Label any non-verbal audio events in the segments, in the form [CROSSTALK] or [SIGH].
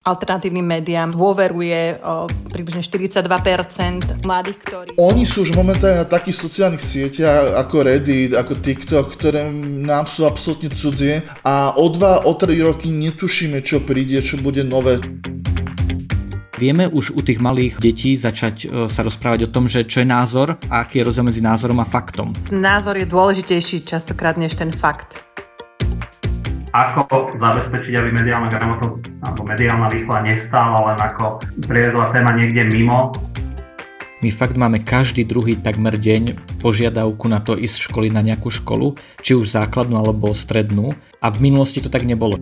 alternatívnym médiám dôveruje o približne 42% mladých, ktorí... Oni sú už momentálne na takých sociálnych sieťach ako Reddit, ako TikTok, ktoré nám sú absolútne cudzie a o dva, o tri roky netušíme, čo príde, čo bude nové. Vieme už u tých malých detí začať e, sa rozprávať o tom, že čo je názor a aký je rozdiel medzi názorom a faktom. Názor je dôležitejší častokrát než ten fakt ako zabezpečiť, aby mediálna gramotnosť alebo mediálna výchova nestála len ako priezová téma niekde mimo. My fakt máme každý druhý takmer deň požiadavku na to ísť školy na nejakú školu, či už základnú alebo strednú a v minulosti to tak nebolo.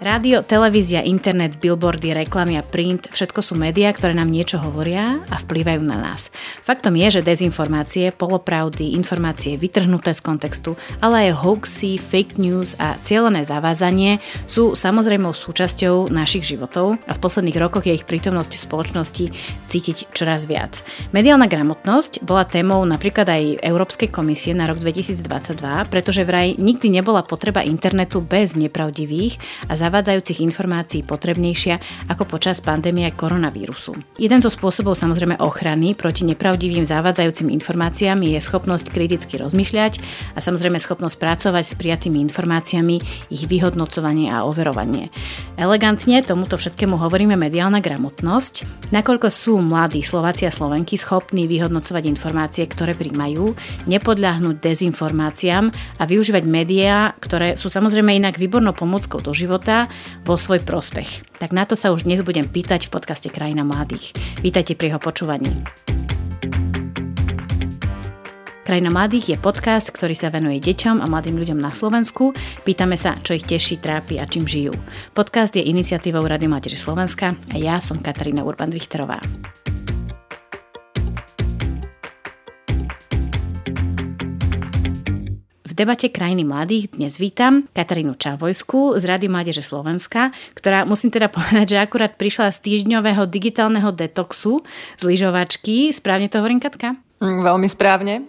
Rádio, televízia, internet, billboardy, reklamy a print, všetko sú médiá, ktoré nám niečo hovoria a vplývajú na nás. Faktom je, že dezinformácie, polopravdy, informácie vytrhnuté z kontextu, ale aj hoaxy, fake news a cieľené zavádzanie sú samozrejmou súčasťou našich životov a v posledných rokoch je ich prítomnosť v spoločnosti cítiť čoraz viac. Mediálna gramotnosť bola témou napríklad aj Európskej komisie na rok 2022, pretože vraj nikdy nebola potreba internetu bez nepravdivých a zavádzajúcich informácií potrebnejšia ako počas pandémie koronavírusu. Jeden zo spôsobov samozrejme ochrany proti nepravdivým zavádzajúcim informáciám je schopnosť kriticky rozmýšľať a samozrejme schopnosť pracovať s prijatými informáciami, ich vyhodnocovanie a overovanie. Elegantne tomuto všetkému hovoríme mediálna gramotnosť, nakoľko sú mladí Slováci a Slovenky schopní vyhodnocovať informácie, ktoré príjmajú, nepodľahnúť dezinformáciám a využívať médiá, ktoré sú samozrejme inak výbornou pomockou do života, vo svoj prospech. Tak na to sa už dnes budem pýtať v podcaste Krajina mladých. Vítajte pri jeho počúvaní. Krajina mladých je podcast, ktorý sa venuje deťom a mladým ľuďom na Slovensku. Pýtame sa, čo ich teší, trápi a čím žijú. Podcast je iniciatívou Rady Mládeže Slovenska a ja som Katarína Urban-Richterová. Debate Krajiny mladých dnes vítam Katarínu Čavojsku z Rady Mládeže Slovenska, ktorá musím teda povedať, že akurát prišla z týždňového digitálneho detoxu z lyžovačky. Správne to hovorím, Katka? Mm, veľmi správne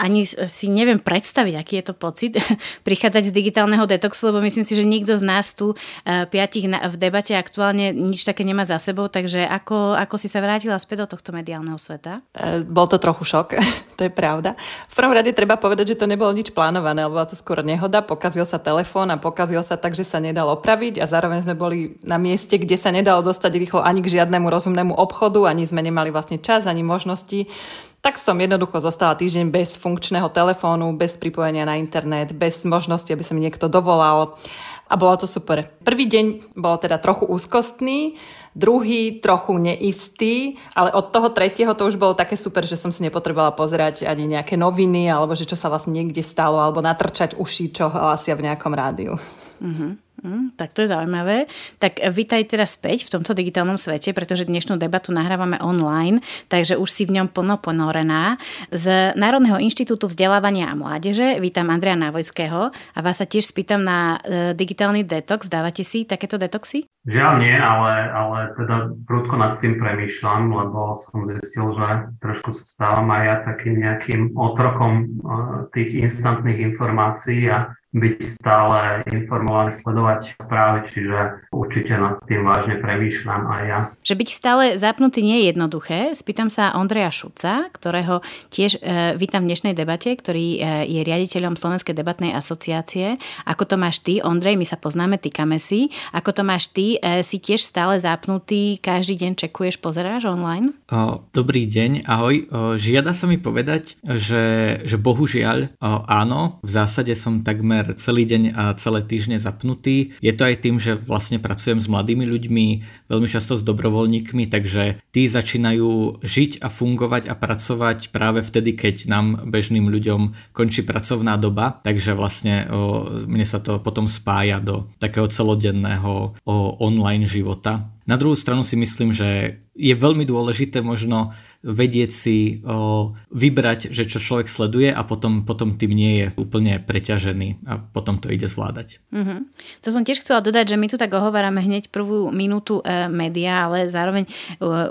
ani si neviem predstaviť, aký je to pocit [LAUGHS] prichádzať z digitálneho detoxu, lebo myslím si, že nikto z nás tu e, piatich v debate aktuálne nič také nemá za sebou, takže ako, ako si sa vrátila späť do tohto mediálneho sveta? E, bol to trochu šok, [LAUGHS] to je pravda. V prvom rade treba povedať, že to nebolo nič plánované, lebo bola to skôr nehoda, pokazil sa telefón a pokazil sa tak, že sa nedal opraviť a zároveň sme boli na mieste, kde sa nedalo dostať rýchlo ani k žiadnemu rozumnému obchodu, ani sme nemali vlastne čas, ani možnosti tak som jednoducho zostala týždeň bez funkčného telefónu, bez pripojenia na internet, bez možnosti, aby sa mi niekto dovolal. A bolo to super. Prvý deň bol teda trochu úzkostný, druhý trochu neistý, ale od toho tretieho to už bolo také super, že som si nepotrebovala pozerať ani nejaké noviny, alebo že čo sa vlastne niekde stalo, alebo natrčať uši, čo hlasia v nejakom rádiu. Mm-hmm. Mm, tak to je zaujímavé. Tak vítaj teraz späť v tomto digitálnom svete, pretože dnešnú debatu nahrávame online, takže už si v ňom plno ponorená. Z Národného inštitútu vzdelávania a mládeže vítam Andrea Návojského a vás sa tiež spýtam na e, digitálny detox. Dávate si takéto detoxy? Žiaľ nie, ale, ale teda prudko nad tým premýšľam, lebo som zistil, že trošku sa stávam aj ja takým nejakým otrokom e, tých instantných informácií a byť stále informovaný, sledovať správy, čiže určite nad tým vážne premýšľam aj ja. Že byť stále zapnutý nie je jednoduché. Spýtam sa Ondreja Šuca, ktorého tiež e, vítam v dnešnej debate, ktorý e, je riaditeľom Slovenskej debatnej asociácie. Ako to máš ty, Ondrej, my sa poznáme, týkame si. Ako to máš ty, e, si tiež stále zapnutý, každý deň čekuješ, pozeráš online? O, dobrý deň, ahoj. O, žiada sa mi povedať, že, že bohužiaľ o, áno, v zásade som takmer celý deň a celé týždne zapnutý. Je to aj tým, že vlastne pracujem s mladými ľuďmi, veľmi často s dobrovoľníkmi, takže tí začínajú žiť a fungovať a pracovať práve vtedy, keď nám bežným ľuďom končí pracovná doba, takže vlastne o, mne sa to potom spája do takého celodenného o, online života. Na druhú stranu si myslím, že je veľmi dôležité možno vedieť si o, vybrať, že čo človek sleduje a potom, potom tým nie je úplne preťažený a potom to ide zvládať. Mm-hmm. To som tiež chcela dodať, že my tu tak ohovárame hneď prvú minútu e, média, ale zároveň e,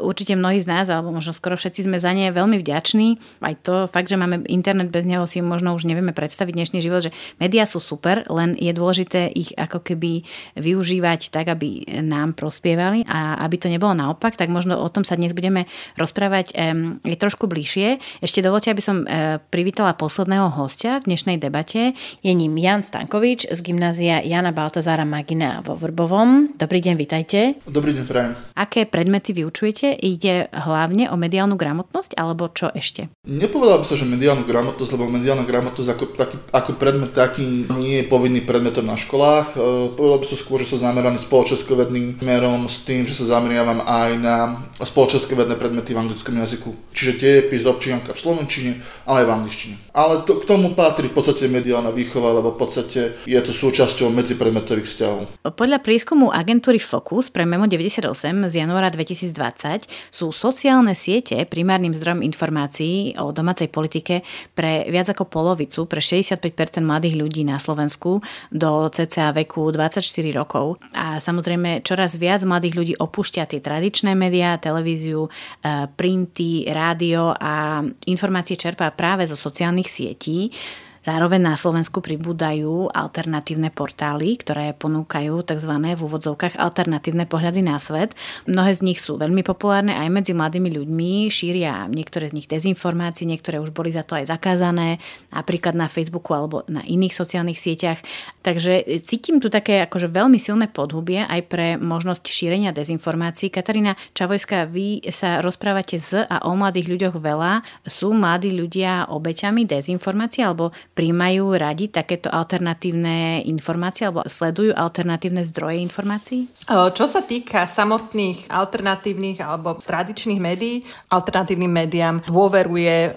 určite mnohí z nás, alebo možno skoro všetci sme za ne veľmi vďační. Aj to fakt, že máme internet, bez neho si možno už nevieme predstaviť dnešný život, že médiá sú super, len je dôležité ich ako keby využívať tak, aby nám prospievali a aby to nebolo naopak, tak možno o tom sa dnes budeme rozprávať je trošku bližšie. Ešte dovolte, aby som e, privítala posledného hostia v dnešnej debate. Je ním Jan Stankovič z gymnázia Jana Baltazára Magina vo Vrbovom. Dobrý deň, vitajte. Dobrý deň, prajem. Aké predmety vyučujete? Ide hlavne o mediálnu gramotnosť alebo čo ešte? Nepovedal by sa, že mediálnu gramotnosť, lebo mediálna gramotnosť ako, taký, ako predmet taký nie je povinný predmetom na školách. E, povedal by som skôr, že som zameraný spoločenskovedným smerom s tým, že sa zameriavam aj na spoločenskovedné predmety v anglickom jazyku. Čiže dejepis, občianka v slovenčine, ale aj v angličtine. Ale to, k tomu patrí v podstate mediálna výchova, lebo v podstate je to súčasťou medzipredmetových vzťahov. Podľa prieskumu agentúry Focus pre Memo 98 z januára 2020 sú sociálne siete primárnym zdrojom informácií o domácej politike pre viac ako polovicu, pre 65% mladých ľudí na Slovensku do cca veku 24 rokov. A samozrejme čoraz viac mladých ľudí opúšťa tie tradičné médiá, televíziu, eh, printy, rádio a informácie čerpá práve zo sociálnych sietí. Zároveň na Slovensku pribúdajú alternatívne portály, ktoré ponúkajú tzv. v úvodzovkách alternatívne pohľady na svet. Mnohé z nich sú veľmi populárne aj medzi mladými ľuďmi, šíria niektoré z nich dezinformácií, niektoré už boli za to aj zakázané, napríklad na Facebooku alebo na iných sociálnych sieťach. Takže cítim tu také akože veľmi silné podhubie aj pre možnosť šírenia dezinformácií. Katarína Čavojská, vy sa rozprávate z a o mladých ľuďoch veľa. Sú mladí ľudia obeťami dezinformácií alebo príjmajú radi takéto alternatívne informácie alebo sledujú alternatívne zdroje informácií? Čo sa týka samotných alternatívnych alebo tradičných médií, alternatívnym médiám dôveruje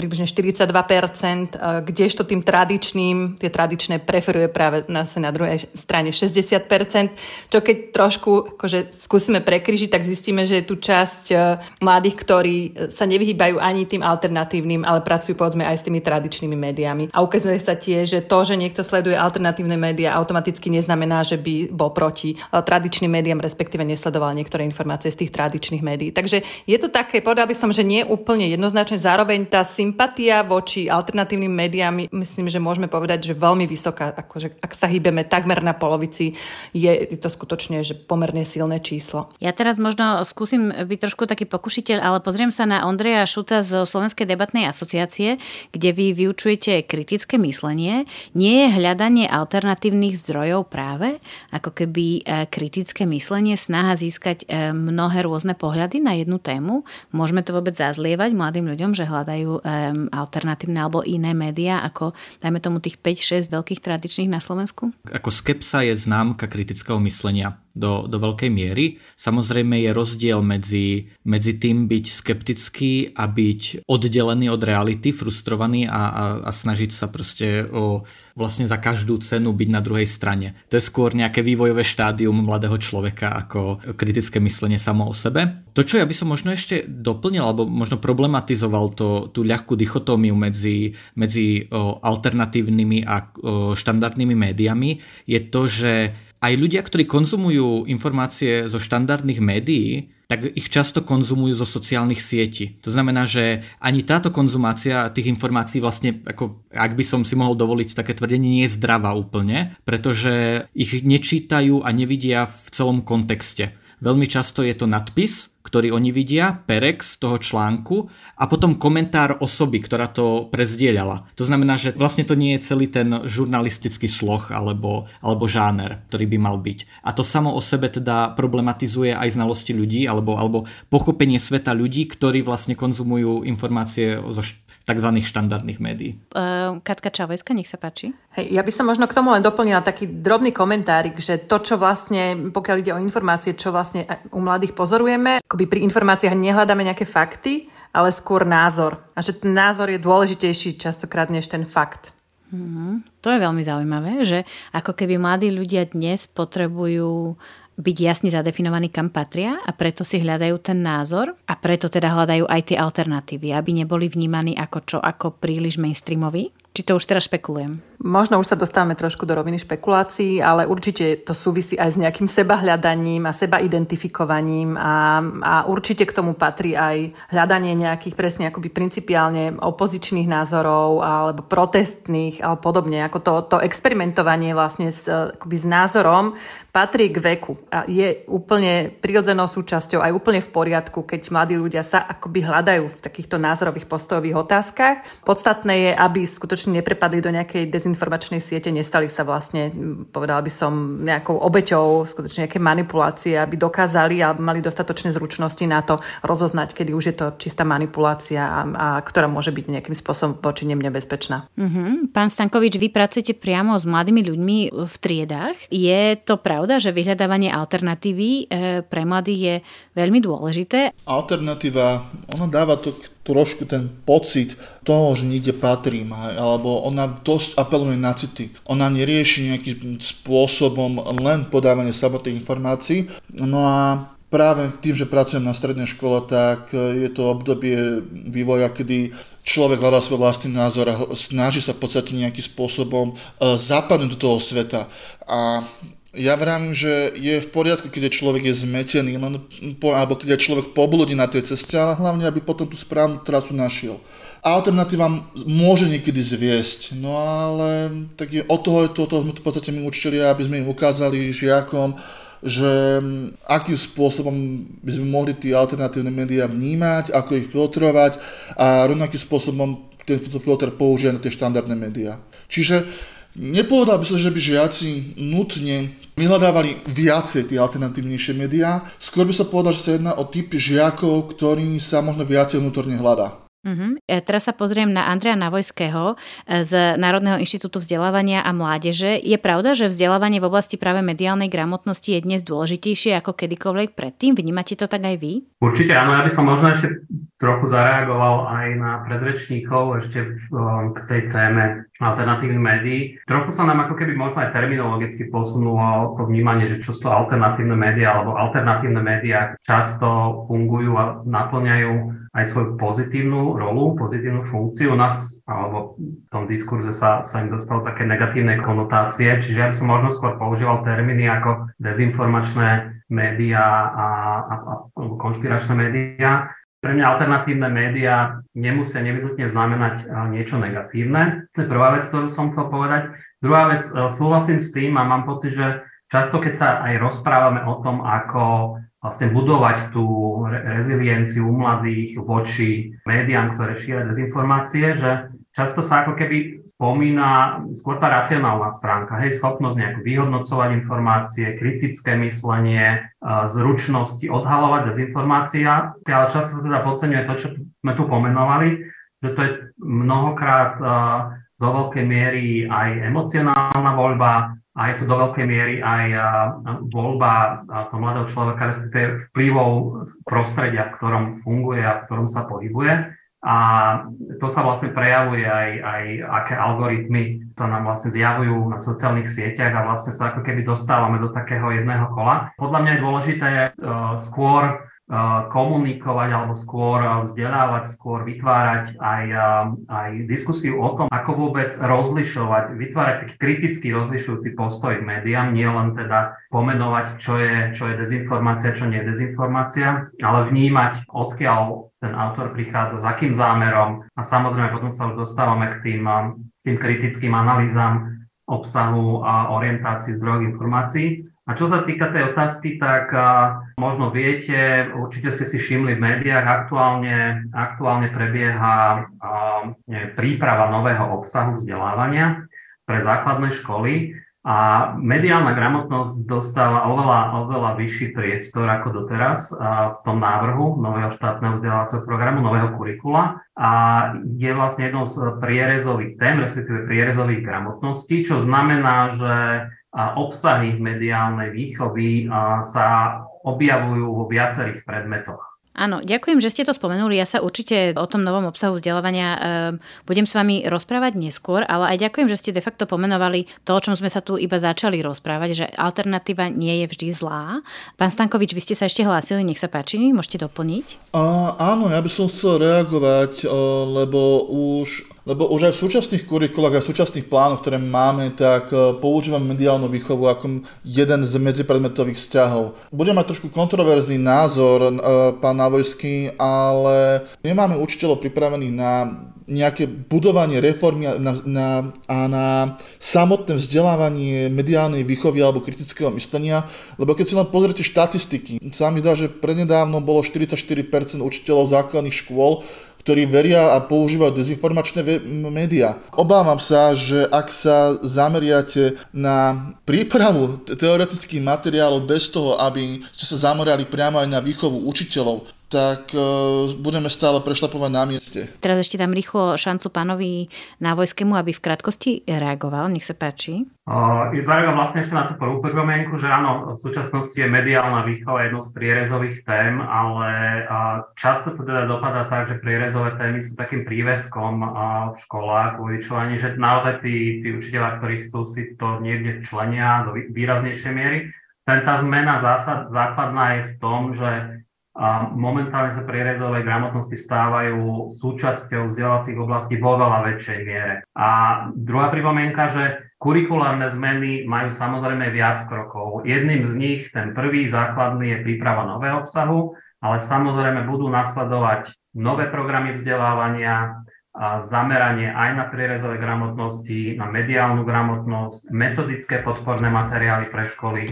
približne 42%, kdežto tým tradičným, tie tradičné preferuje práve na, na druhej strane 60%, čo keď trošku akože skúsime prekryžiť, tak zistíme, že je tu časť mladých, ktorí sa nevyhýbajú ani tým alternatívnym, ale pracujú povedzme aj s tými tradičnými médiami. A ukazuje sa tiež, že to, že niekto sleduje alternatívne médiá, automaticky neznamená, že by bol proti tradičným médiám, respektíve nesledoval niektoré informácie z tých tradičných médií. Takže je to také, povedal by som, že nie úplne jednoznačne. Zároveň tá sympatia voči alternatívnym médiám, myslím, že môžeme povedať, že veľmi vysoká. Akože, ak sa hýbeme takmer na polovici, je to skutočne že pomerne silné číslo. Ja teraz možno skúsim byť trošku taký pokušiteľ, ale pozriem sa na Ondreja Šuca z Slovenskej debatnej asociácie, kde vy vyučujete kritické myslenie, nie je hľadanie alternatívnych zdrojov práve ako keby e, kritické myslenie, snaha získať e, mnohé rôzne pohľady na jednu tému. Môžeme to vôbec zazlievať mladým ľuďom, že hľadajú e, alternatívne alebo iné médiá ako dajme tomu tých 5-6 veľkých tradičných na Slovensku? Ako skepsa je známka kritického myslenia do, do veľkej miery. Samozrejme je rozdiel medzi, medzi tým byť skeptický a byť oddelený od reality, frustrovaný a, a, a snažiť sa proste o, vlastne za každú cenu byť na druhej strane. To je skôr nejaké vývojové štádium mladého človeka ako kritické myslenie samo o sebe. To, čo ja by som možno ešte doplnil, alebo možno problematizoval to, tú ľahkú dichotómiu medzi, medzi o, alternatívnymi a o, štandardnými médiami, je to, že aj ľudia, ktorí konzumujú informácie zo štandardných médií, tak ich často konzumujú zo sociálnych sietí. To znamená, že ani táto konzumácia tých informácií vlastne, ako, ak by som si mohol dovoliť také tvrdenie, nie je zdravá úplne, pretože ich nečítajú a nevidia v celom kontexte. Veľmi často je to nadpis, ktorý oni vidia, perex toho článku a potom komentár osoby, ktorá to prezdieľala. To znamená, že vlastne to nie je celý ten žurnalistický sloh alebo, alebo žáner, ktorý by mal byť. A to samo o sebe teda problematizuje aj znalosti ľudí alebo, alebo pochopenie sveta ľudí, ktorí vlastne konzumujú informácie zo tzv. štandardných médií. Uh, Katka Čavojska, nech sa páči. Hej, ja by som možno k tomu len doplnila taký drobný komentárik, že to, čo vlastne, pokiaľ ide o informácie, čo vlastne u mladých pozorujeme, akoby pri informáciách nehľadáme nejaké fakty, ale skôr názor. A že ten názor je dôležitejší častokrát než ten fakt. Mm, to je veľmi zaujímavé, že ako keby mladí ľudia dnes potrebujú byť jasne zadefinovaní, kam patria a preto si hľadajú ten názor a preto teda hľadajú aj tie alternatívy, aby neboli vnímaní ako čo, ako príliš mainstreamoví. Či to už teraz špekulujem? Možno už sa dostávame trošku do roviny špekulácií, ale určite to súvisí aj s nejakým sebahľadaním a seba identifikovaním a, a určite k tomu patrí aj hľadanie nejakých presne akoby principiálne opozičných názorov alebo protestných alebo podobne. Ako to, to experimentovanie vlastne s, akoby s názorom patrí k veku a je úplne prirodzenou súčasťou aj úplne v poriadku, keď mladí ľudia sa akoby hľadajú v takýchto názorových postojových otázkach. Podstatné je, aby skutočne neprepadli do nejakej dezinformačnej siete, nestali sa vlastne, povedala by som, nejakou obeťou skutočne nejaké manipulácie, aby dokázali a mali dostatočné zručnosti na to rozoznať, kedy už je to čistá manipulácia a, a ktorá môže byť nejakým spôsobom voči nem nebezpečná. Uh-huh. Pán Stankovič, vy pracujete priamo s mladými ľuďmi v triedách. Je to pravda, že vyhľadávanie alternatívy e, pre mladých je veľmi dôležité? Alternatíva, ona dáva to trošku ten pocit toho, že niekde patrím, alebo ona dosť apeluje na city. Ona nerieši nejakým spôsobom len podávanie samotných informácií. No a práve tým, že pracujem na strednej škole, tak je to obdobie vývoja, kedy človek hľadá svoj vlastný názor a snaží sa v podstate nejakým spôsobom e, zapadnúť do toho sveta. A ja vravím, že je v poriadku, keď človek je zmetený, len, alebo keď človek pobludí na tej ceste, ale hlavne, aby potom tú správnu trasu našiel. Alternatíva môže niekedy zviesť, no ale tak je, od toho, to, toho sme tu v podstate my učiteľi, aby sme im ukázali žiakom, že akým spôsobom by sme mohli tie alternatívne médiá vnímať, ako ich filtrovať a rovnakým spôsobom ten filter použiť na tie štandardné médiá. Čiže Nepovedal by som, že by žiaci nutne vyhľadávali viacej tie alternatívnejšie médiá. Skôr by som povedal, že sa jedná o typ žiakov, ktorý sa možno viacej vnútorne hľadá. Uh-huh. Teraz sa pozriem na Andrea Navojského e, z Národného inštitútu vzdelávania a mládeže. Je pravda, že vzdelávanie v oblasti práve mediálnej gramotnosti je dnes dôležitejšie ako kedykoľvek predtým? Vnímate to tak aj vy? Určite áno, ja by som možno ešte trochu zareagoval aj na predrečníkov ešte k tej téme alternatívnych médií. Trochu sa nám ako keby možno aj terminologicky posunulo to vnímanie, že čo sú alternatívne médiá alebo alternatívne médiá často fungujú a naplňajú aj svoju pozitívnu rolu, pozitívnu funkciu. U nás, alebo v tom diskurze sa, sa im dostalo také negatívne konotácie, čiže ja by som možno skôr používal termíny ako dezinformačné médiá a, a, a konšpiračné médiá. Pre mňa alternatívne médiá nemusia nevyhnutne znamenať niečo negatívne. To je prvá vec, ktorú som chcel povedať. Druhá vec, e, súhlasím s tým a mám pocit, že často keď sa aj rozprávame o tom, ako vlastne budovať tú rezilienciu u mladých voči médiám, ktoré šíria dezinformácie, že často sa ako keby spomína skôr tá racionálna stránka, hej, schopnosť nejak vyhodnocovať informácie, kritické myslenie, zručnosti odhalovať dezinformácia, ale často sa teda podceňuje to, čo sme tu pomenovali, že to je mnohokrát do veľkej miery aj emocionálna voľba, a je to do veľkej miery aj voľba toho mladého človeka, respektíve vplyvov prostredia, v ktorom funguje a v ktorom sa pohybuje. A to sa vlastne prejavuje aj, aj aké algoritmy sa nám vlastne zjavujú na sociálnych sieťach a vlastne sa ako keby dostávame do takého jedného kola. Podľa mňa je dôležité uh, skôr komunikovať alebo skôr vzdelávať, skôr vytvárať aj, aj diskusiu o tom, ako vôbec rozlišovať, vytvárať taký kritický rozlišujúci postoj k médiám, nie len teda pomenovať, čo je, čo je dezinformácia, čo nie je dezinformácia, ale vnímať, odkiaľ ten autor prichádza, s akým zámerom a samozrejme potom sa už dostávame k tým, tým kritickým analýzam obsahu a orientácii zdrojov informácií. A čo sa týka tej otázky, tak možno viete, určite ste si všimli v médiách, aktuálne, aktuálne prebieha neviem, príprava nového obsahu vzdelávania pre základné školy a mediálna gramotnosť dostáva oveľa, oveľa vyšší priestor ako doteraz v tom návrhu nového štátneho vzdelávacieho programu, nového kurikula a je vlastne jednou z prierezových tém, respektíve prierezových gramotností, čo znamená, že a obsahy mediálnej výchovy sa objavujú vo viacerých predmetoch. Áno, ďakujem, že ste to spomenuli. Ja sa určite o tom novom obsahu vzdelávania e, budem s vami rozprávať neskôr, ale aj ďakujem, že ste de facto pomenovali to, o čom sme sa tu iba začali rozprávať, že alternatíva nie je vždy zlá. Pán Stankovič, vy ste sa ešte hlásili, nech sa páči, môžete doplniť? A, áno, ja by som chcel reagovať, lebo už lebo už aj v súčasných kurikulách a v súčasných plánoch, ktoré máme, tak e, používam mediálnu výchovu ako jeden z medzipredmetových vzťahov. Budem mať trošku kontroverzný názor, e, pán Navojský, ale nemáme učiteľov pripravených na nejaké budovanie reformy na, na, a na samotné vzdelávanie mediálnej výchovy alebo kritického myslenia, lebo keď si len pozrite štatistiky, sa mi zdá, že prednedávno bolo 44% učiteľov základných škôl, ktorí veria a používajú dezinformačné médiá. Obávam sa, že ak sa zameriate na prípravu teoretických materiálov bez toho, aby ste sa zamerali priamo aj na výchovu učiteľov, tak uh, budeme stále prešlapovať na mieste. Teraz ešte dám rýchlo šancu pánovi Návojskému, aby v krátkosti reagoval. Nech sa páči. Uh, Zaujím vlastne ešte na tú prvú pripomienku, že áno, v súčasnosti je mediálna výchova jednou z prierezových tém, ale uh, často to teda dopadá tak, že prierezové témy sú takým príveskom uh, v školách, vo vyčovaní, že naozaj tí, tí učiteľa, ktorí chcú si to niekde včlenia do výraznejšej miery, ten tá zmena zásad, základná je v tom, že momentálne sa prierezové gramotnosti stávajú súčasťou vzdelávacích oblastí vo veľa väčšej miere. A druhá pripomienka, že kurikulárne zmeny majú samozrejme viac krokov. Jedným z nich, ten prvý základný, je príprava nového obsahu, ale samozrejme budú nasledovať nové programy vzdelávania, a zameranie aj na prierezové gramotnosti, na mediálnu gramotnosť, metodické podporné materiály pre školy.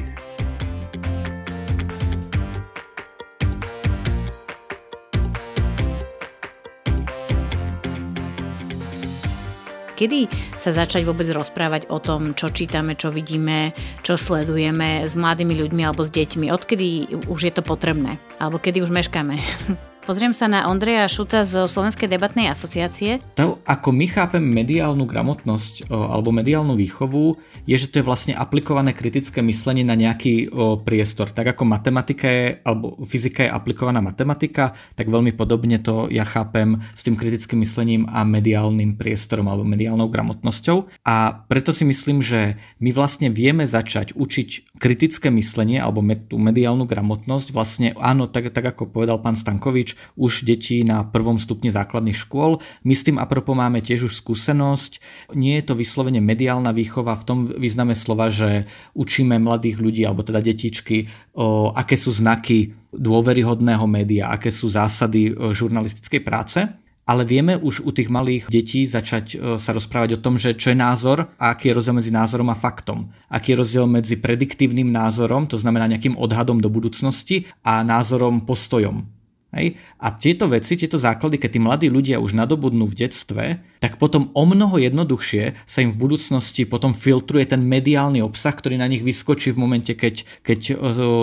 Kedy sa začať vôbec rozprávať o tom, čo čítame, čo vidíme, čo sledujeme s mladými ľuďmi alebo s deťmi? Odkedy už je to potrebné? Alebo kedy už meškáme? [LAUGHS] Pozriem sa na Ondreja Šuca z Slovenskej debatnej asociácie. To, ako my chápeme mediálnu gramotnosť alebo mediálnu výchovu, je, že to je vlastne aplikované kritické myslenie na nejaký priestor. Tak ako matematika je, alebo fyzika je aplikovaná matematika, tak veľmi podobne to ja chápem s tým kritickým myslením a mediálnym priestorom alebo mediálnou gramotnosťou. A preto si myslím, že my vlastne vieme začať učiť kritické myslenie alebo tú mediálnu gramotnosť. Vlastne áno, tak, tak ako povedal pán Stankovič, už detí na prvom stupni základných škôl. My s tým apropo máme tiež už skúsenosť. Nie je to vyslovene mediálna výchova v tom význame slova, že učíme mladých ľudí, alebo teda detičky, o, aké sú znaky dôveryhodného média, aké sú zásady žurnalistickej práce ale vieme už u tých malých detí začať sa rozprávať o tom, že čo je názor a aký je rozdiel medzi názorom a faktom. Aký je rozdiel medzi prediktívnym názorom, to znamená nejakým odhadom do budúcnosti a názorom postojom. Hej? A tieto veci, tieto základy, keď tí mladí ľudia už nadobudnú v detstve, tak potom o mnoho jednoduchšie sa im v budúcnosti potom filtruje ten mediálny obsah, ktorý na nich vyskočí v momente, keď, keď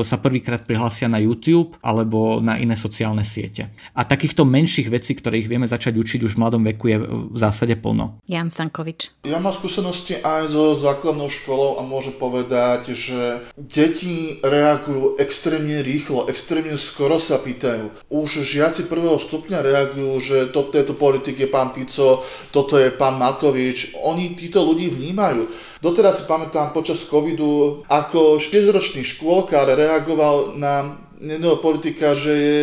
sa prvýkrát prihlásia na YouTube alebo na iné sociálne siete. A takýchto menších vecí, ktoré ich vieme začať učiť už v mladom veku, je v zásade plno. Jan Sankovič. Ja mám skúsenosti aj so základnou školou a môžem povedať, že deti reagujú extrémne rýchlo, extrémne skoro sa pýtajú už žiaci prvého stupňa reagujú, že toto je politik je pán Fico, toto je pán Matovič. Oni títo ľudí vnímajú. Doteraz si pamätám počas covidu, ako 6-ročný škôlkár reagoval na jedného politika, že je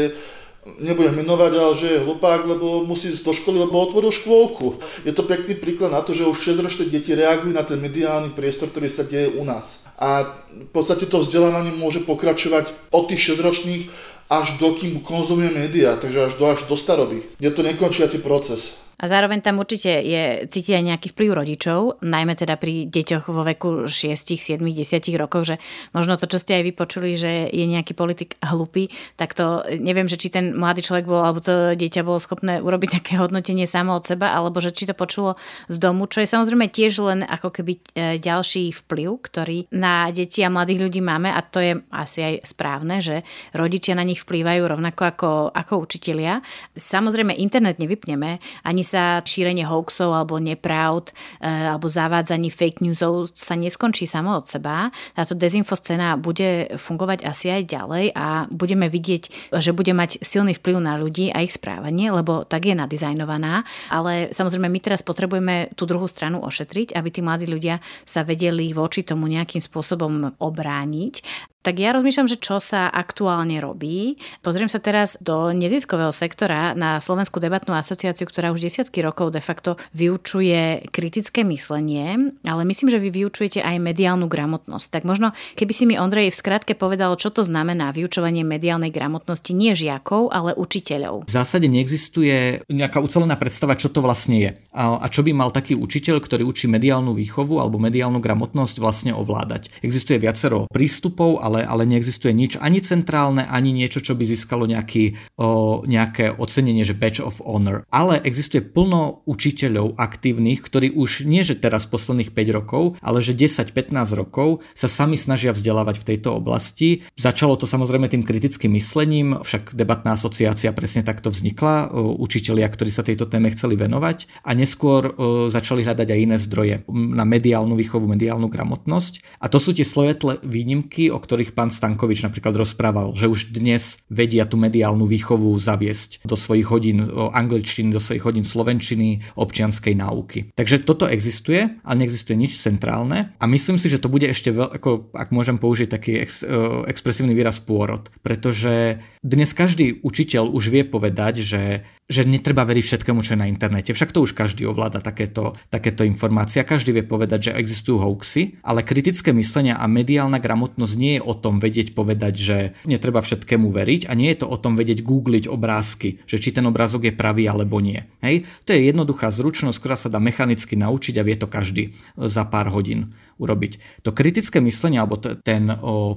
nebudem menovať, ale že je hlupák, lebo musí ísť do školy, lebo otvoril škôlku. Je to pekný príklad na to, že už 6-ročné deti reagujú na ten mediálny priestor, ktorý sa deje u nás. A v podstate to vzdelávanie môže pokračovať od tých 6-ročných až do kým konzumuje médiá, takže až do, až do staroby. Je to nekončiaci proces. A zároveň tam určite je cítiť aj nejaký vplyv rodičov, najmä teda pri deťoch vo veku 6, 7, 10 rokov, že možno to, čo ste aj vypočuli, že je nejaký politik hlupý, tak to neviem, že či ten mladý človek bol, alebo to dieťa bolo schopné urobiť [LAUGHS] nejaké hodnotenie samo od seba, alebo že či to počulo z domu, čo je samozrejme tiež len ako keby e, ďalší vplyv, ktorý na deti a mladých ľudí máme a to je asi aj správne, že rodičia na nich vplývajú rovnako ako, ako učitelia. Samozrejme internet nevypneme, ani sa šírenie hoaxov alebo nepravd e, alebo zavádzanie fake newsov sa neskončí samo od seba. Táto dezinfoscéna bude fungovať asi aj ďalej a budeme vidieť, že bude mať silný vplyv na ľudí a ich správanie, lebo tak je nadizajnovaná. Ale samozrejme my teraz potrebujeme tú druhú stranu ošetriť, aby tí mladí ľudia sa vedeli voči tomu nejakým spôsobom obrániť tak ja rozmýšľam, že čo sa aktuálne robí. Pozriem sa teraz do neziskového sektora na Slovenskú debatnú asociáciu, ktorá už desiatky rokov de facto vyučuje kritické myslenie, ale myslím, že vy vyučujete aj mediálnu gramotnosť. Tak možno, keby si mi Ondrej v skratke povedal, čo to znamená vyučovanie mediálnej gramotnosti nie žiakov, ale učiteľov. V zásade neexistuje nejaká ucelená predstava, čo to vlastne je. A čo by mal taký učiteľ, ktorý učí mediálnu výchovu alebo mediálnu gramotnosť vlastne ovládať. Existuje viacero prístupov, ale ale, ale neexistuje nič ani centrálne, ani niečo, čo by získalo nejaký, o, nejaké ocenenie, že Badge of Honor. Ale existuje plno učiteľov aktívnych, ktorí už nie, že teraz posledných 5 rokov, ale že 10-15 rokov sa sami snažia vzdelávať v tejto oblasti. Začalo to samozrejme tým kritickým myslením, však debatná asociácia presne takto vznikla, učitelia, ktorí sa tejto téme chceli venovať a neskôr začali hľadať aj iné zdroje na mediálnu výchovu, mediálnu gramotnosť. A to sú tie slovetle výnimky, o ktorých ktorých pán Stankovič napríklad rozprával, že už dnes vedia tú mediálnu výchovu zaviesť do svojich hodín angličtiny, do svojich hodín slovenčiny, občianskej náuky. Takže toto existuje, ale neexistuje nič centrálne a myslím si, že to bude ešte veľ, ako, ak môžem použiť taký ex, uh, expresívny výraz pôrod, pretože dnes každý učiteľ už vie povedať, že že netreba veriť všetkému, čo je na internete. Však to už každý ovláda takéto, takéto informácie. Každý vie povedať, že existujú hoaxy, ale kritické myslenie a mediálna gramotnosť nie je o tom vedieť povedať, že netreba všetkému veriť a nie je to o tom vedieť googliť obrázky, že či ten obrázok je pravý alebo nie. Hej? To je jednoduchá zručnosť, ktorá sa dá mechanicky naučiť a vie to každý za pár hodín urobiť. To kritické myslenie alebo ten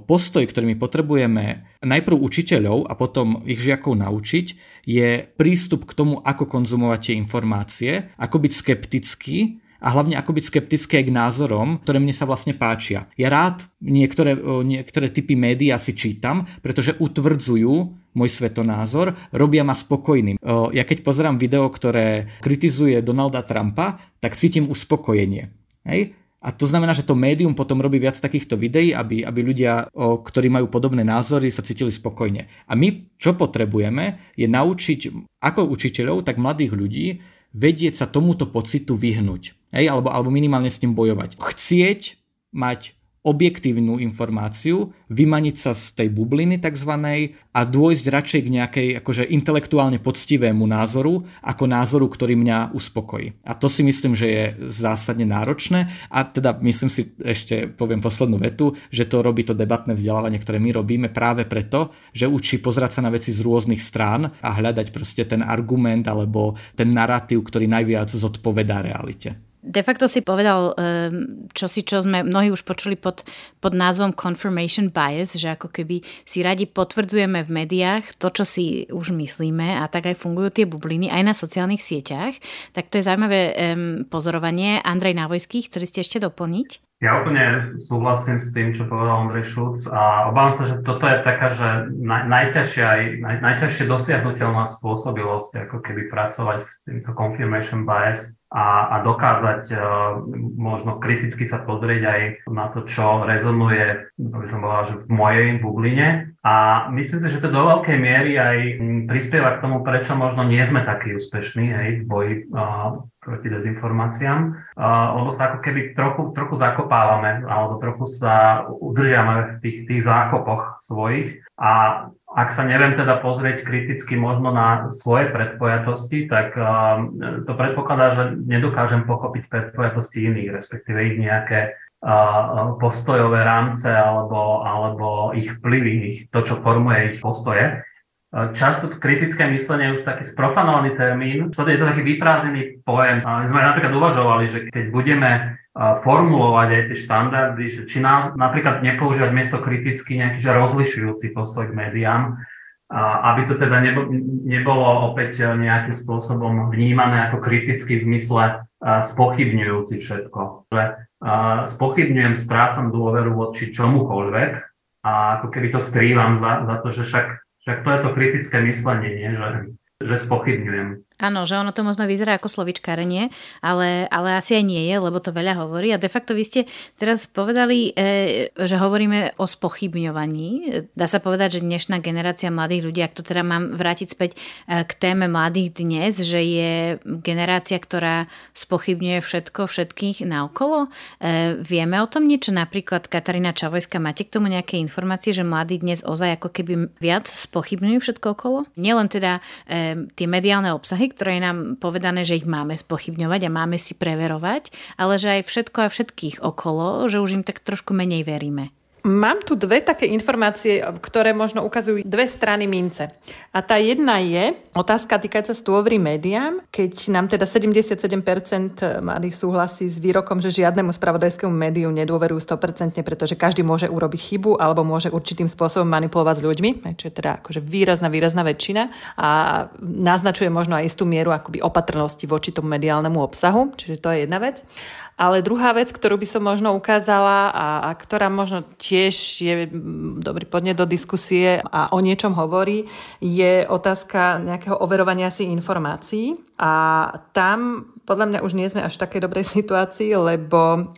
postoj, ktorý my potrebujeme najprv učiteľov a potom ich žiakov naučiť, je prístup k tomu, ako konzumovať tie informácie, ako byť skeptický a hlavne ako byť skeptické k názorom, ktoré mne sa vlastne páčia. Ja rád niektoré, niektoré typy médií si čítam, pretože utvrdzujú môj svetonázor, robia ma spokojným. Ja keď pozerám video, ktoré kritizuje Donalda Trumpa, tak cítim uspokojenie. Hej? A to znamená, že to médium potom robí viac takýchto videí, aby, aby ľudia, o, ktorí majú podobné názory, sa cítili spokojne. A my, čo potrebujeme, je naučiť ako učiteľov, tak mladých ľudí vedieť sa tomuto pocitu vyhnúť. Hej, alebo, alebo minimálne s tým bojovať. Chcieť mať objektívnu informáciu, vymaniť sa z tej bubliny tzv. a dôjsť radšej k nejakej akože intelektuálne poctivému názoru ako názoru, ktorý mňa uspokojí. A to si myslím, že je zásadne náročné a teda myslím si, ešte poviem poslednú vetu, že to robí to debatné vzdelávanie, ktoré my robíme práve preto, že učí pozerať sa na veci z rôznych strán a hľadať proste ten argument alebo ten narratív, ktorý najviac zodpovedá realite. De facto si povedal ehm, čo si, čo sme mnohí už počuli pod, pod názvom confirmation bias, že ako keby si radi potvrdzujeme v médiách to, čo si už myslíme a tak aj fungujú tie bubliny aj na sociálnych sieťach. Tak to je zaujímavé pozorovanie. Andrej Návojský, chceli ste ešte doplniť? Ja úplne súhlasím s tým, čo povedal Andrej Šulc a obávam sa, že toto je taká, že naj, najťažšia, aj, naj, najťažšie dosiahnutelná spôsobilosť, ako keby pracovať s týmto confirmation bias a, a dokázať uh, možno kriticky sa pozrieť aj na to, čo rezonuje, by som povedal, že v mojej bubline. A myslím si, že to do veľkej miery aj prispieva k tomu, prečo možno nie sme takí úspešní hej, v boji uh, proti dezinformáciám, lebo sa ako keby trochu, trochu zakopávame, alebo trochu sa udržiame v tých, tých zákopoch svojich a ak sa neviem teda pozrieť kriticky možno na svoje predpojatosti, tak to predpokladá, že nedokážem pochopiť predpojatosti iných, respektíve ich nejaké postojové rámce alebo, alebo ich vplyvy, ich, to, čo formuje ich postoje. Často kritické myslenie je už taký sprofanovaný termín, je to taký vyprázdnený pojem. My sme napríklad uvažovali, že keď budeme formulovať aj tie štandardy, že či nás napríklad nepoužívať miesto kriticky nejaký že rozlišujúci postoj k médiám, aby to teda nebolo opäť nejakým spôsobom vnímané ako kriticky v zmysle spochybňujúci všetko. Že spochybňujem, strácam dôveru voči čomukoľvek a ako keby to skrývam za, za to, že však však to je to kritické myslenie, nie? Že, že spochybňujem. Áno, že ono to možno vyzerá ako slovičkárenie, ale, ale asi aj nie je, lebo to veľa hovorí. A de facto vy ste teraz povedali, e, že hovoríme o spochybňovaní. Dá sa povedať, že dnešná generácia mladých ľudí, ak to teda mám vrátiť späť e, k téme mladých dnes, že je generácia, ktorá spochybňuje všetko, všetkých naokolo. E, vieme o tom niečo? Napríklad Katarína Čavojská, máte k tomu nejaké informácie, že mladí dnes ozaj ako keby viac spochybňujú všetko okolo? Nielen teda tie mediálne obsahy, obsahy, ktoré je nám povedané, že ich máme spochybňovať a máme si preverovať, ale že aj všetko a všetkých okolo, že už im tak trošku menej veríme. Mám tu dve také informácie, ktoré možno ukazujú dve strany mince. A tá jedna je otázka týkajúca sa médiám, keď nám teda 77% mladých súhlasí s výrokom, že žiadnemu spravodajskému médiu nedôverujú 100%, pretože každý môže urobiť chybu alebo môže určitým spôsobom manipulovať s ľuďmi, čo je teda akože výrazná, výrazná väčšina a naznačuje možno aj istú mieru akoby opatrnosti voči tomu mediálnemu obsahu, čiže to je jedna vec. Ale druhá vec, ktorú by som možno ukázala a, a ktorá možno tiež je dobrý podnet do diskusie a o niečom hovorí, je otázka nejakého overovania si informácií. A tam podľa mňa už nie sme až v takej dobrej [LAUGHS] situácii, lebo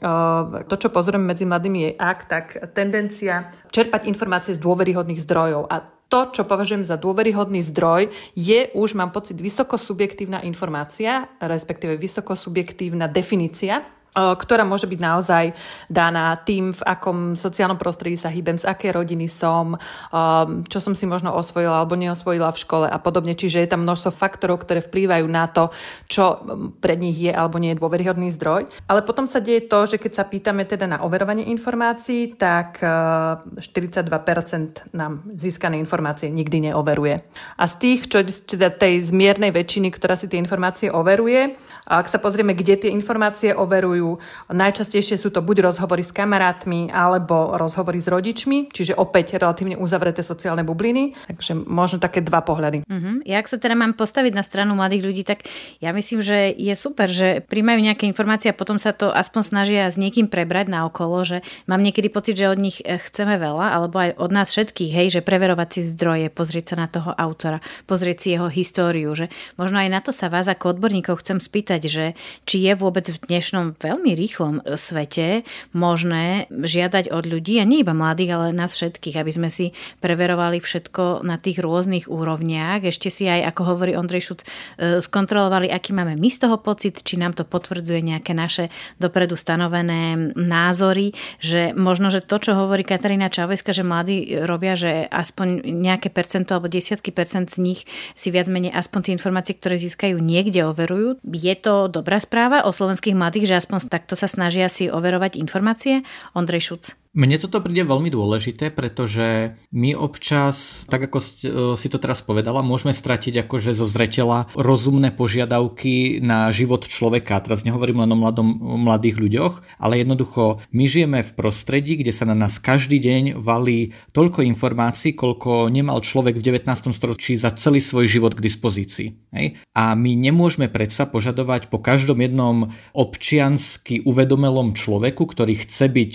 to, čo pozorujeme medzi mladými je ak, tak tendencia čerpať informácie z dôveryhodných zdrojov. A to, čo považujem za dôveryhodný zdroj, je už, mám pocit, vysokosubjektívna informácia, respektíve vysokosubjektívna definícia ktorá môže byť naozaj daná tým, v akom sociálnom prostredí sa hýbem, z aké rodiny som, čo som si možno osvojila alebo neosvojila v škole a podobne. Čiže je tam množstvo faktorov, ktoré vplývajú na to, čo pred nich je alebo nie je dôveryhodný zdroj. Ale potom sa deje to, že keď sa pýtame teda na overovanie informácií, tak 42% nám získané informácie nikdy neoveruje. A z tých, čo teda tej zmiernej väčšiny, ktorá si tie informácie overuje, ak sa pozrieme, kde tie informácie overujú, Najčastejšie sú to buď rozhovory s kamarátmi alebo rozhovory s rodičmi, čiže opäť relatívne uzavreté sociálne bubliny. Takže možno také dva pohľady. Uh-huh. Ja ak sa teda mám postaviť na stranu mladých ľudí, tak ja myslím, že je super, že príjmajú nejaké informácie a potom sa to aspoň snažia s niekým prebrať na okolo, že mám niekedy pocit, že od nich eh, chceme veľa, alebo aj od nás všetkých, hej, že preverovať si zdroje, pozrieť sa na toho autora, pozrieť si jeho históriu, že možno aj na to sa vás ako odborníkov chcem spýtať, že či je vôbec v dnešnom veľmi rýchlom svete možné žiadať od ľudí, a nie iba mladých, ale nás všetkých, aby sme si preverovali všetko na tých rôznych úrovniach. Ešte si aj, ako hovorí Ondrej Šuc, e, skontrolovali, aký máme my z toho pocit, či nám to potvrdzuje nejaké naše dopredu stanovené názory, že možno, že to, čo hovorí Katarína Čavojska, že mladí robia, že aspoň nejaké percento alebo desiatky percent z nich si viac menej aspoň tie informácie, ktoré získajú niekde overujú. Je to dobrá správa o slovenských mladých, že aspoň takto sa snažia si overovať informácie. Ondrej Šuc. Mne toto príde veľmi dôležité, pretože my občas, tak ako si to teraz povedala, môžeme stratiť akože zo zretela rozumné požiadavky na život človeka. Teraz nehovorím len o, mladom, mladých ľuďoch, ale jednoducho my žijeme v prostredí, kde sa na nás každý deň valí toľko informácií, koľko nemal človek v 19. storočí za celý svoj život k dispozícii. Hej? A my nemôžeme predsa požadovať po každom jednom občiansky uvedomelom človeku, ktorý chce byť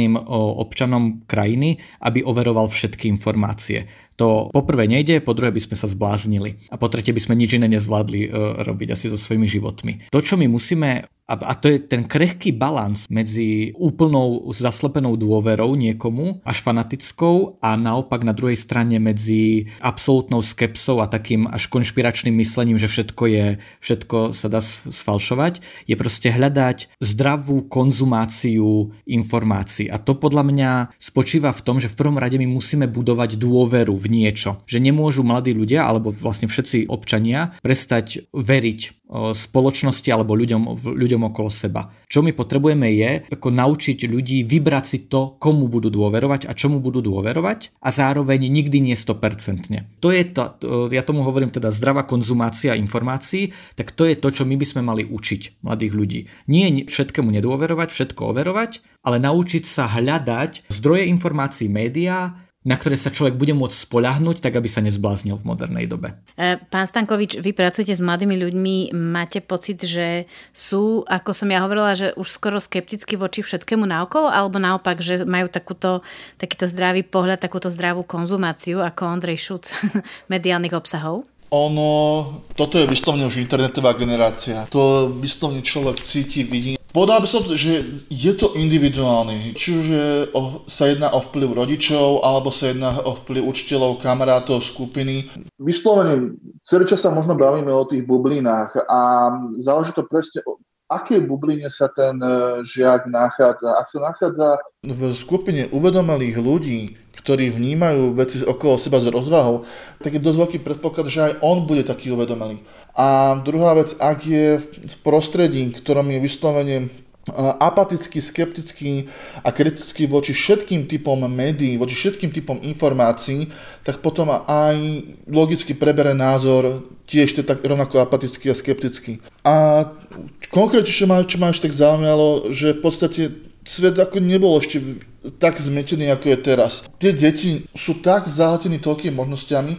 zodpovedným občanom krajiny, aby overoval všetky informácie. To poprvé nejde, po druhé by sme sa zbláznili a po tretie by sme nič iné nezvládli uh, robiť asi so svojimi životmi. To, čo my musíme a, to je ten krehký balans medzi úplnou zaslepenou dôverou niekomu, až fanatickou a naopak na druhej strane medzi absolútnou skepsou a takým až konšpiračným myslením, že všetko je, všetko sa dá sfalšovať, je proste hľadať zdravú konzumáciu informácií. A to podľa mňa spočíva v tom, že v prvom rade my musíme budovať dôveru v niečo. Že nemôžu mladí ľudia, alebo vlastne všetci občania, prestať veriť spoločnosti alebo ľuďom, ľuďom okolo seba. Čo my potrebujeme je ako naučiť ľudí vybrať si to, komu budú dôverovať a čomu budú dôverovať a zároveň nikdy nie 100%. To je to, ja tomu hovorím teda zdravá konzumácia informácií, tak to je to, čo my by sme mali učiť mladých ľudí. Nie všetkému nedôverovať, všetko overovať, ale naučiť sa hľadať zdroje informácií médiá, na ktoré sa človek bude môcť spoľahnúť, tak aby sa nezbláznil v modernej dobe. E, pán Stankovič, vy pracujete s mladými ľuďmi, máte pocit, že sú, ako som ja hovorila, že už skoro skepticky voči všetkému naokolo, alebo naopak, že majú takúto, takýto zdravý pohľad, takúto zdravú konzumáciu, ako Ondrej Šuc [LAUGHS] mediálnych obsahov? ono, toto je vyslovne už internetová generácia. To vyslovne človek cíti, vidí. Povedal by som, že je to individuálne. Či už sa jedná o vplyv rodičov, alebo sa jedná o vplyv učiteľov, kamarátov, skupiny. Vyslovene, celý čas sa možno bavíme o tých bublinách a záleží to presne akej bubline sa ten e, žiak nachádza. Ak sa nachádza v skupine uvedomelých ľudí, ktorí vnímajú veci okolo seba s rozvahou, tak je dosť veľký predpoklad, že aj on bude taký uvedomelý. A druhá vec, ak je v prostredí, ktorom je vyslovene apatický, skeptický a kritický voči všetkým typom médií, voči všetkým typom informácií, tak potom aj logicky prebere názor tiež tak rovnako apatický a skeptický. A konkrétne, ma, čo ma ešte tak zaujímalo, že v podstate svet ako nebol ešte tak zmetený, ako je teraz. Tie deti sú tak zahltení toľkými možnosťami,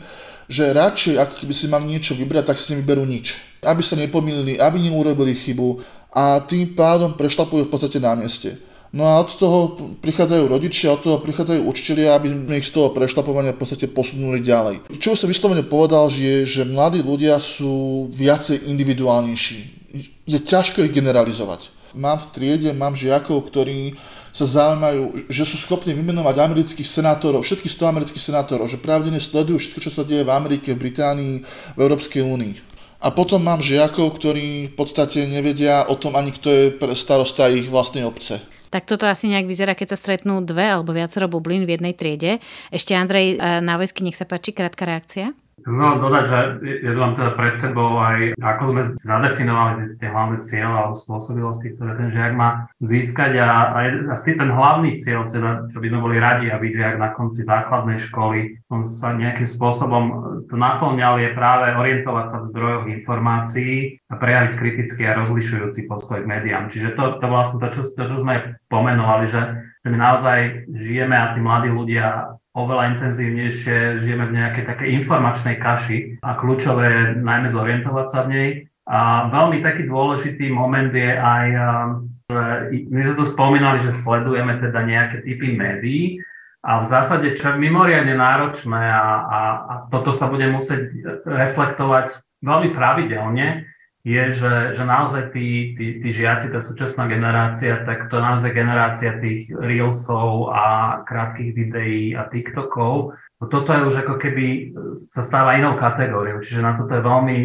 že radšej, ako keby si mali niečo vybrať, tak si nevyberú nič. Aby sa nepomýlili, aby neurobili chybu a tým pádom prešlapujú v podstate na mieste. No a od toho prichádzajú rodičia, od toho prichádzajú učitelia, aby sme ich z toho prešlapovania v podstate posunuli ďalej. Čo sa vyslovene povedal, že je, že mladí ľudia sú viacej individuálnejší je ťažko ich generalizovať. Mám v triede, mám žiakov, ktorí sa zaujímajú, že sú schopní vymenovať amerických senátorov, všetkých 100 amerických senátorov, že pravdene sledujú všetko, čo sa deje v Amerike, v Británii, v Európskej únii. A potom mám žiakov, ktorí v podstate nevedia o tom ani kto je starosta ich vlastnej obce. Tak toto asi nejak vyzerá, keď sa stretnú dve alebo viacero bublín v jednej triede. Ešte Andrej na vojsky, nech sa páči, krátka reakcia. Znova dodať, že je to teda pred sebou aj, ako sme zadefinovali tie hlavné cieľe alebo spôsobilosti, ktoré ten žiak má získať a, a, a ten hlavný cieľ, teda, čo by sme boli radi, aby žiak na konci základnej školy on sa nejakým spôsobom to naplňal, je práve orientovať sa v zdrojoch informácií a prejaviť kritický a rozlišujúci postoj k médiám. Čiže to, to vlastne to, čo, to, čo sme pomenovali, že my naozaj žijeme a tí mladí ľudia oveľa intenzívnejšie žijeme v nejakej takej informačnej kaši a kľúčové je najmä zorientovať sa v nej. A veľmi taký dôležitý moment je aj, že my sme tu spomínali, že sledujeme teda nejaké typy médií a v zásade, čo je mimoriadne náročné a, a, a toto sa bude musieť reflektovať veľmi pravidelne, je, že, že naozaj tí, tí, tí žiaci, tá súčasná generácia, tak to naozaj generácia tých reelsov a krátkých videí a TikTokov. No toto je už ako keby sa stáva inou kategóriou, čiže na toto je veľmi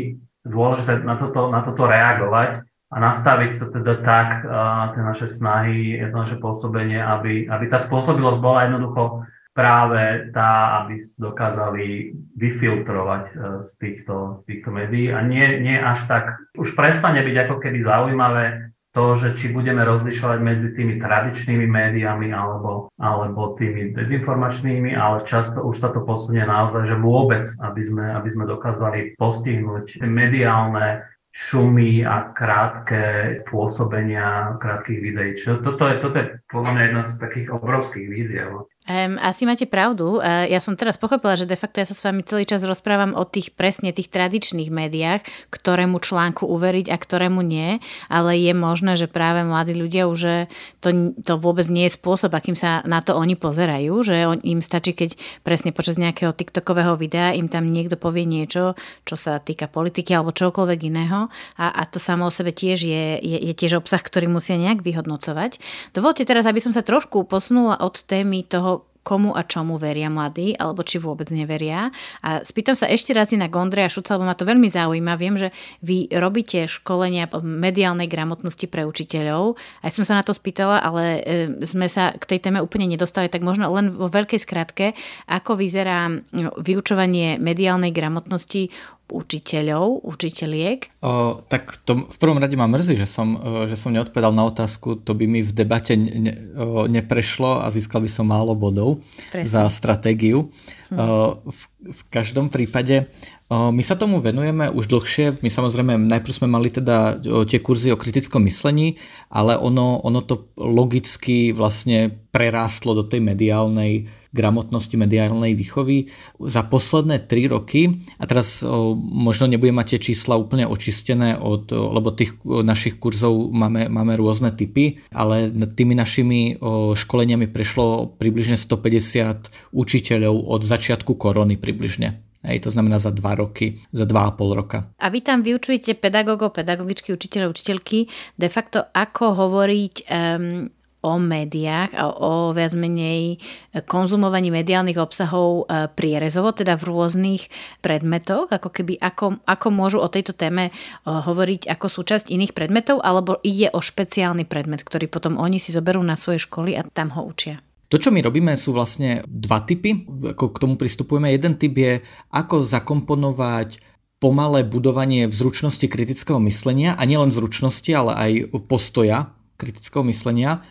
dôležité na toto, na toto reagovať a nastaviť to teda tak, tie naše snahy, to naše pôsobenie, aby, aby tá spôsobilosť bola jednoducho práve tá, aby dokázali vyfiltrovať e, z týchto, z týchto médií a nie, nie až tak, už prestane byť ako keby zaujímavé to, že či budeme rozlišovať medzi tými tradičnými médiami alebo, alebo tými dezinformačnými, ale často už sa to posunie naozaj, že vôbec, aby sme, aby sme dokázali postihnúť mediálne šumy a krátke pôsobenia krátkých videí. Čo, toto, je, toto je podľa mňa jedna z takých obrovských víziev. Um, asi máte pravdu. Uh, ja som teraz pochopila, že de facto ja sa s vami celý čas rozprávam o tých presne tých tradičných médiách, ktorému článku uveriť a ktorému nie, ale je možné, že práve mladí ľudia už to, to vôbec nie je spôsob, akým sa na to oni pozerajú, že on, im stačí, keď presne počas nejakého TikTokového videa im tam niekto povie niečo, čo sa týka politiky alebo čokoľvek iného a, a to samo o sebe tiež je, je, je tiež obsah, ktorý musia nejak vyhodnocovať. Dovolte teraz, aby som sa trošku posunula od témy toho komu a čomu veria mladí, alebo či vôbec neveria. A spýtam sa ešte raz na Gondreja Šuca, lebo ma to veľmi zaujíma. Viem, že vy robíte školenia mediálnej gramotnosti pre učiteľov. Aj som sa na to spýtala, ale e, sme sa k tej téme úplne nedostali, tak možno len vo veľkej skratke, ako vyzerá vyučovanie mediálnej gramotnosti učiteľov, učiteľiek? O, tak to v prvom rade ma mrzí, že som, že som neodpovedal na otázku, to by mi v debate ne, o, neprešlo a získal by som málo bodov Presne. za stratégiu. Hm. O, v, v každom prípade o, my sa tomu venujeme už dlhšie. My samozrejme najprv sme mali teda o, tie kurzy o kritickom myslení, ale ono, ono to logicky vlastne prerástlo do tej mediálnej gramotnosti mediálnej výchovy za posledné 3 roky, a teraz o, možno nebudem mať tie čísla úplne očistené, od, o, lebo tých o, našich kurzov máme, máme rôzne typy, ale tými našimi o, školeniami prešlo približne 150 učiteľov od začiatku korony približne. Hej, to znamená za dva roky, za dva a pol roka. A vy tam vyučujete pedagógov, pedagogičky, učiteľov, učiteľky, de facto ako hovoriť um, o médiách a o viac menej konzumovaní mediálnych obsahov e, prierezovo, teda v rôznych predmetoch, ako keby ako, ako môžu o tejto téme e, hovoriť ako súčasť iných predmetov, alebo ide o špeciálny predmet, ktorý potom oni si zoberú na svoje školy a tam ho učia. To, čo my robíme, sú vlastne dva typy, ako k tomu pristupujeme. Jeden typ je, ako zakomponovať pomalé budovanie v zručnosti kritického myslenia a nielen zručnosti, ale aj postoja kritického myslenia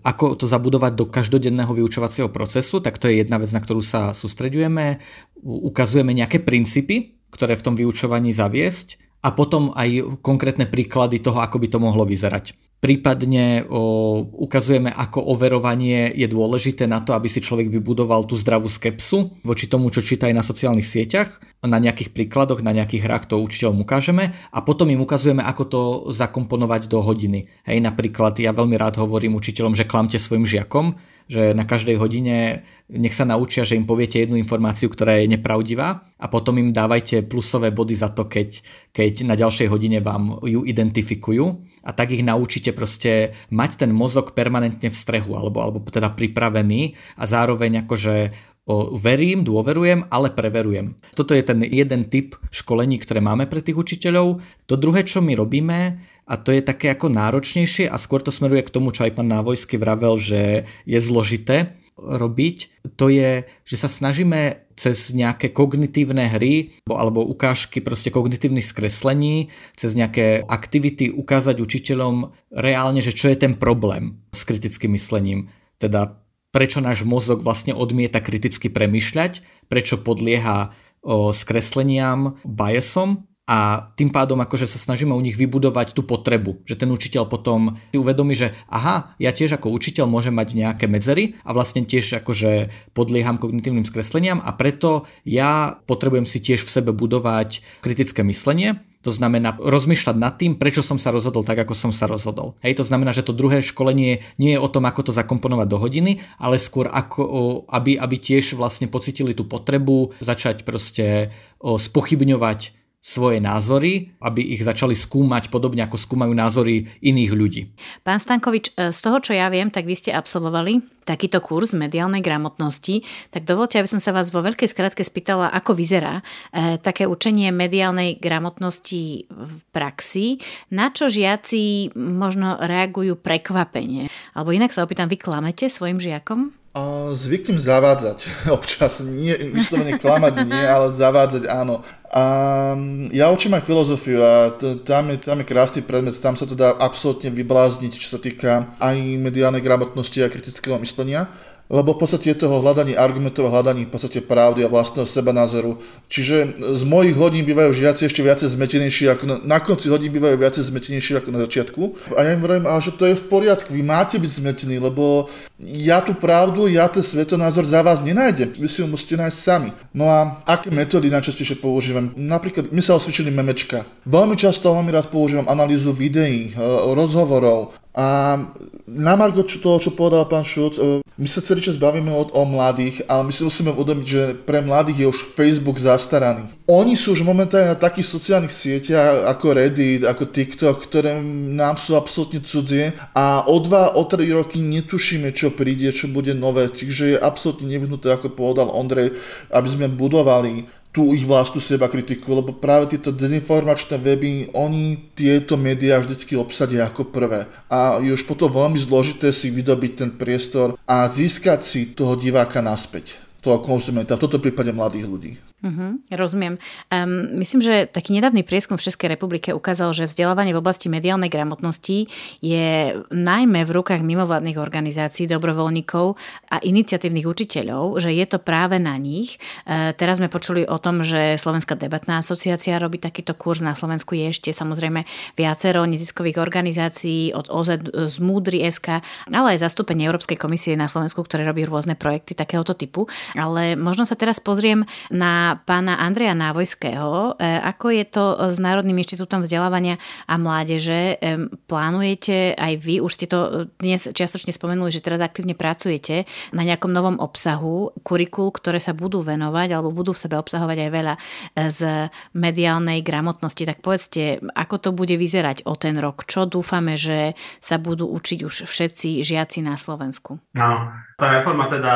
ako to zabudovať do každodenného vyučovacieho procesu, tak to je jedna vec, na ktorú sa sústreďujeme. Ukazujeme nejaké princípy, ktoré v tom vyučovaní zaviesť a potom aj konkrétne príklady toho, ako by to mohlo vyzerať. Prípadne o, ukazujeme, ako overovanie je dôležité na to, aby si človek vybudoval tú zdravú skepsu voči tomu, čo číta aj na sociálnych sieťach. Na nejakých príkladoch, na nejakých hrách to učiteľom ukážeme a potom im ukazujeme, ako to zakomponovať do hodiny. Hej, napríklad ja veľmi rád hovorím učiteľom, že klamte svojim žiakom, že na každej hodine nech sa naučia, že im poviete jednu informáciu, ktorá je nepravdivá a potom im dávajte plusové body za to, keď, keď na ďalšej hodine vám ju identifikujú a tak ich naučíte proste mať ten mozog permanentne v strehu alebo, alebo teda pripravený a zároveň akože o, verím, dôverujem, ale preverujem. Toto je ten jeden typ školení, ktoré máme pre tých učiteľov. To druhé, čo my robíme, a to je také ako náročnejšie a skôr to smeruje k tomu, čo aj pán Návojsky vravel, že je zložité robiť, to je, že sa snažíme cez nejaké kognitívne hry alebo ukážky proste kognitívnych skreslení, cez nejaké aktivity ukázať učiteľom reálne, že čo je ten problém s kritickým myslením. Teda prečo náš mozog vlastne odmieta kriticky premyšľať, prečo podlieha o, skresleniam, biasom a tým pádom akože sa snažíme u nich vybudovať tú potrebu, že ten učiteľ potom si uvedomí, že aha, ja tiež ako učiteľ môžem mať nejaké medzery a vlastne tiež akože podlieham kognitívnym skresleniam a preto ja potrebujem si tiež v sebe budovať kritické myslenie, to znamená rozmýšľať nad tým, prečo som sa rozhodol tak, ako som sa rozhodol. Hej, to znamená, že to druhé školenie nie je o tom, ako to zakomponovať do hodiny, ale skôr ako, aby, aby tiež vlastne pocitili tú potrebu začať proste spochybňovať svoje názory, aby ich začali skúmať podobne ako skúmajú názory iných ľudí. Pán Stankovič, e, z toho, čo ja viem, tak vy ste absolvovali takýto kurz mediálnej gramotnosti, tak dovolte, aby som sa vás vo veľkej skratke spýtala, ako vyzerá e, také učenie mediálnej gramotnosti v praxi, na čo žiaci možno reagujú prekvapenie. Alebo inak sa opýtam, vy klamete svojim žiakom? Zvyknem zavádzať [LAUGHS] občas, nie, vyslovene klamať nie, ale zavádzať áno. A ja učím aj filozofiu a t- tam, je, tam je krásny predmet, tam sa to dá absolútne vyblázniť, čo sa týka aj mediálnej gramotnosti a kritického myslenia lebo v podstate je toho hľadanie argumentov a hľadanie v podstate pravdy a vlastného seba názoru. Čiže z mojich hodín bývajú žiaci ešte viacej zmetenejší, ako na, na konci hodín bývajú viacej zmetenejší ako na začiatku. A ja im hovorím, že to je v poriadku, vy máte byť zmetení, lebo ja tú pravdu, ja ten svetonázor za vás nenájdem, vy si ho musíte nájsť sami. No a aké metódy najčastejšie používam? Napríklad, my sa osvedčili memečka. Veľmi často, veľmi raz používam analýzu videí, e, rozhovorov, a na Margo toho, čo povedal pán Šuc, e, my sa celý čas bavíme o, o mladých, ale my si musíme uvedomiť, že pre mladých je už Facebook zastaraný. Oni sú už momentálne na takých sociálnych sieťach ako Reddit, ako TikTok, ktoré nám sú absolútne cudzie a o dva, o tri roky netušíme, čo príde, čo bude nové. Čiže je absolútne nevyhnuté, ako povedal Ondrej, aby sme budovali tú ich vlastnú seba kritiku, lebo práve tieto dezinformačné weby, oni tieto médiá vždycky obsadia ako prvé. A je už potom veľmi zložité si vydobiť ten priestor a získať si toho diváka naspäť toho konzumenta, v tomto prípade mladých ľudí. Uh-huh, rozumiem. Um, myslím, že taký nedávny prieskum v Českej republike ukázal, že vzdelávanie v oblasti mediálnej gramotnosti je najmä v rukách mimovládnych organizácií, dobrovoľníkov a iniciatívnych učiteľov, že je to práve na nich. Uh, teraz sme počuli o tom, že Slovenská debatná asociácia robí takýto kurz. Na Slovensku je ešte samozrejme viacero neziskových organizácií od OZ z Múdry SK, ale aj zastúpenie Európskej komisie na Slovensku, ktoré robí rôzne projekty takéhoto typu. Ale možno sa teraz pozriem na na pána Andreja Návojského. E, ako je to s Národným inštitútom vzdelávania a mládeže? E, plánujete aj vy, už ste to dnes čiastočne spomenuli, že teraz aktívne pracujete na nejakom novom obsahu kurikul, ktoré sa budú venovať alebo budú v sebe obsahovať aj veľa z mediálnej gramotnosti. Tak povedzte, ako to bude vyzerať o ten rok? Čo dúfame, že sa budú učiť už všetci žiaci na Slovensku? No, tá reforma teda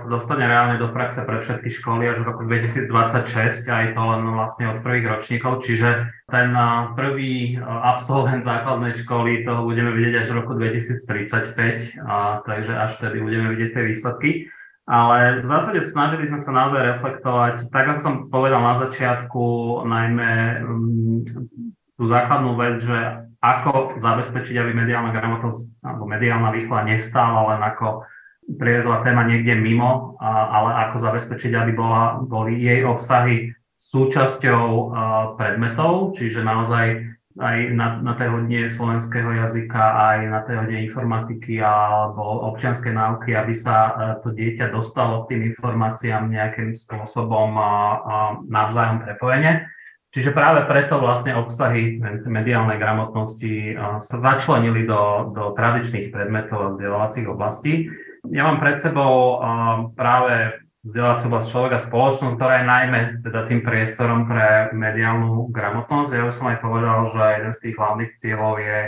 sa dostane reálne do praxe pre všetky školy až v roku 2026, aj to len vlastne od prvých ročníkov, čiže ten prvý absolvent základnej školy toho budeme vidieť až v roku 2035, a, takže až tedy budeme vidieť tie výsledky. Ale v zásade snažili sme sa naozaj reflektovať, tak ako som povedal na začiatku, najmä um, tú základnú vec, že ako zabezpečiť, aby mediálna gramotnosť alebo mediálna výchova nestála len ako priezla téma niekde mimo, ale ako zabezpečiť, aby bola, boli jej obsahy súčasťou predmetov, čiže naozaj aj na, na tej hodine slovenského jazyka, aj na tej hodine informatiky alebo občianskej náuky, aby sa to dieťa dostalo k tým informáciám nejakým spôsobom navzájom prepojenie. Čiže práve preto vlastne obsahy mediálnej gramotnosti sa začlenili do, do tradičných predmetov a vzdelávacích oblastí. Ja mám pred sebou práve vzdelávaciu oblasť človeka spoločnosť, ktorá je najmä teda tým priestorom pre mediálnu gramotnosť. Ja už som aj povedal, že jeden z tých hlavných cieľov je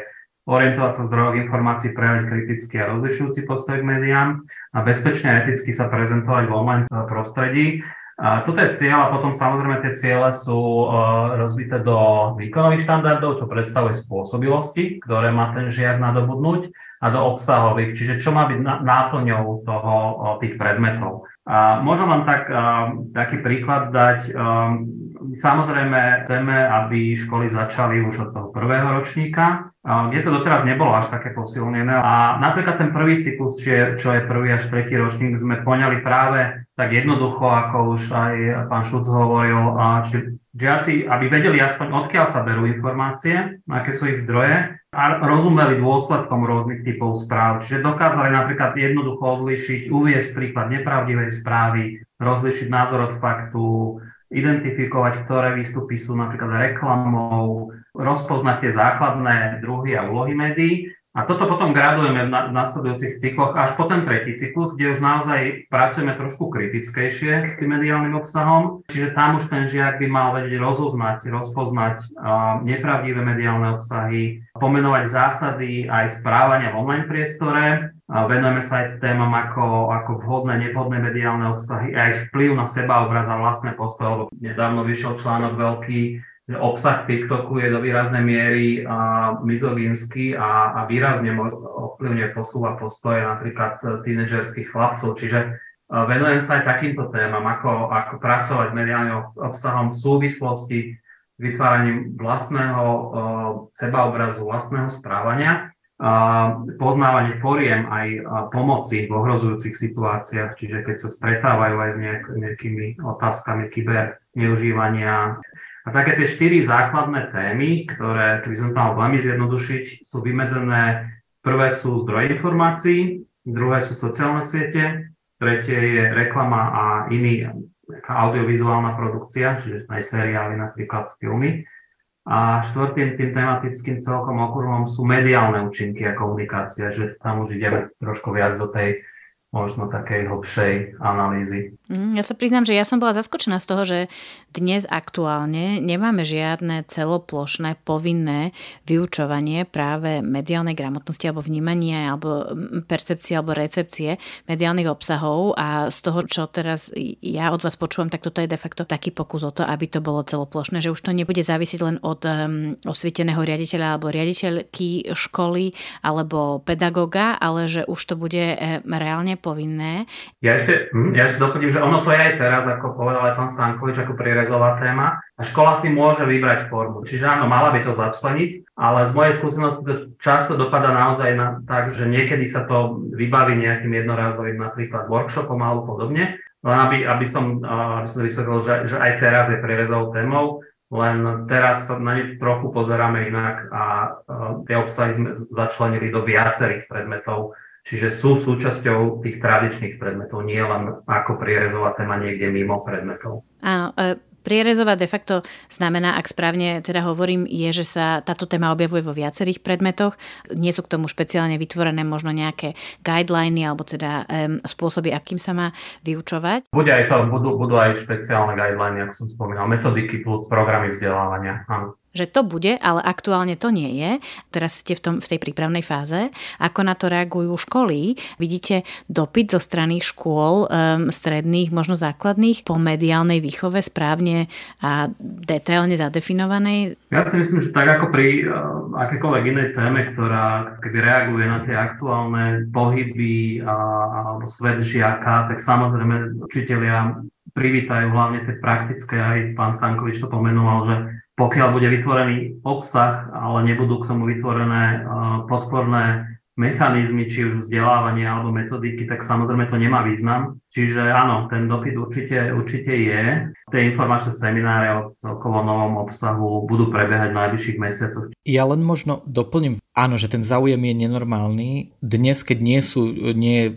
orientovať sa v zdrojoch informácií, prejavať kritický a rozlišujúci postoj k médiám a bezpečne a eticky sa prezentovať v online prostredí. A toto je cieľ a potom samozrejme tie ciele sú uh, rozbité do výkonových štandardov, čo predstavuje spôsobilosti, ktoré má ten žiak nadobudnúť a do obsahových, čiže čo má byť náplňou toho, tých predmetov. A môžem vám tak, taký príklad dať. Samozrejme, chceme, aby školy začali už od toho prvého ročníka, kde to doteraz nebolo až také posilnené. A napríklad ten prvý cyklus, čo je, prvý až tretí ročník, sme poňali práve tak jednoducho, ako už aj pán Šuc hovoril, čiže žiaci, aby vedeli aspoň odkiaľ sa berú informácie, aké sú ich zdroje a rozumeli dôsledkom rôznych typov správ. Čiže dokázali napríklad jednoducho odlišiť, uviesť príklad nepravdivej správy, rozlišiť názor od faktu, identifikovať, ktoré výstupy sú napríklad reklamou, rozpoznať tie základné druhy a úlohy médií a toto potom gradujeme v, na, v nasledujúcich cykloch až po ten tretí cyklus, kde už naozaj pracujeme trošku kritickejšie s tým mediálnym obsahom. Čiže tam už ten žiak by mal vedieť rozoznať, rozpoznať uh, nepravdivé mediálne obsahy, pomenovať zásady aj správania v online priestore. Uh, venujeme sa aj témam ako, ako vhodné, nevhodné mediálne obsahy a ich vplyv na seba, obraz a vlastné postoje. Nedávno vyšiel článok veľký obsah TikToku je do výraznej miery mizogínsky a, a výrazne ovplyvne posúva postoje napríklad tínedžerských chlapcov. Čiže venujem sa aj takýmto témam, ako, ako pracovať mediálnym obsahom v súvislosti s vytváraním vlastného uh, sebaobrazu, vlastného správania, uh, poznávanie foriem aj uh, pomoci v ohrozujúcich situáciách, čiže keď sa stretávajú aj s nejak, nejakými otázkami kyber neužívania a také tie štyri základné témy, ktoré, keby som to mal veľmi zjednodušiť, sú vymedzené. Prvé sú zdroje informácií, druhé sú sociálne siete, tretie je reklama a iný audiovizuálna produkcia, čiže aj seriály, napríklad filmy. A štvrtým tým tematickým celkom okruhom sú mediálne účinky a komunikácia, že tam už ideme trošku viac do tej možno takej hlbšej analýzy. Mm, ja sa priznám, že ja som bola zaskočená z toho, že dnes aktuálne nemáme žiadne celoplošné povinné vyučovanie práve mediálnej gramotnosti alebo vnímania alebo percepcie alebo recepcie mediálnych obsahov a z toho, čo teraz ja od vás počúvam, tak toto je de facto taký pokus o to, aby to bolo celoplošné, že už to nebude závisieť len od um, osvieteného riaditeľa alebo riaditeľky školy alebo pedagoga, ale že už to bude reálne povinné. Ja ešte, hm, ja ešte doplním, že ono to je aj teraz, ako povedal aj pán Stankovič, ako prierezová téma. A škola si môže vybrať formu. Čiže áno, mala by to začleniť, ale z mojej skúsenosti to často dopada naozaj na, tak, že niekedy sa to vybaví nejakým jednorázovým napríklad workshopom alebo podobne. Len aby, aby som, aby som vysvetlil, že, že aj teraz je prierezovou témou, len teraz sa na ne trochu pozeráme inak a tie obsahy sme začlenili do viacerých predmetov Čiže sú súčasťou tých tradičných predmetov, nie len ako prierezová téma niekde mimo predmetov. Áno, e, Prierezová de facto znamená, ak správne teda hovorím, je, že sa táto téma objavuje vo viacerých predmetoch. Nie sú k tomu špeciálne vytvorené možno nejaké guideliny alebo teda um, spôsoby, akým sa má vyučovať. Bude aj to, budú, budú aj špeciálne guideliny, ako som spomínal, metodiky plus programy vzdelávania. Áno že to bude, ale aktuálne to nie je. Teraz ste v, tom, v tej prípravnej fáze. Ako na to reagujú školy? Vidíte dopyt zo strany škôl um, stredných, možno základných po mediálnej výchove správne a detailne zadefinovanej? Ja si myslím, že tak ako pri uh, akékoľvek inej téme, ktorá keby reaguje na tie aktuálne pohyby a, alebo svet žiaka, tak samozrejme učiteľia privítajú hlavne tie praktické, aj pán Stankovič to pomenoval, že pokiaľ bude vytvorený obsah, ale nebudú k tomu vytvorené podporné mechanizmy, či už vzdelávania alebo metodiky, tak samozrejme to nemá význam. Čiže áno, ten dopyt určite, určite je. Tie informačné semináre o celkovo novom obsahu budú prebiehať v najbližších mesiacoch. Ja len možno doplním, áno, že ten záujem je nenormálny. Dnes, keď nie sú nie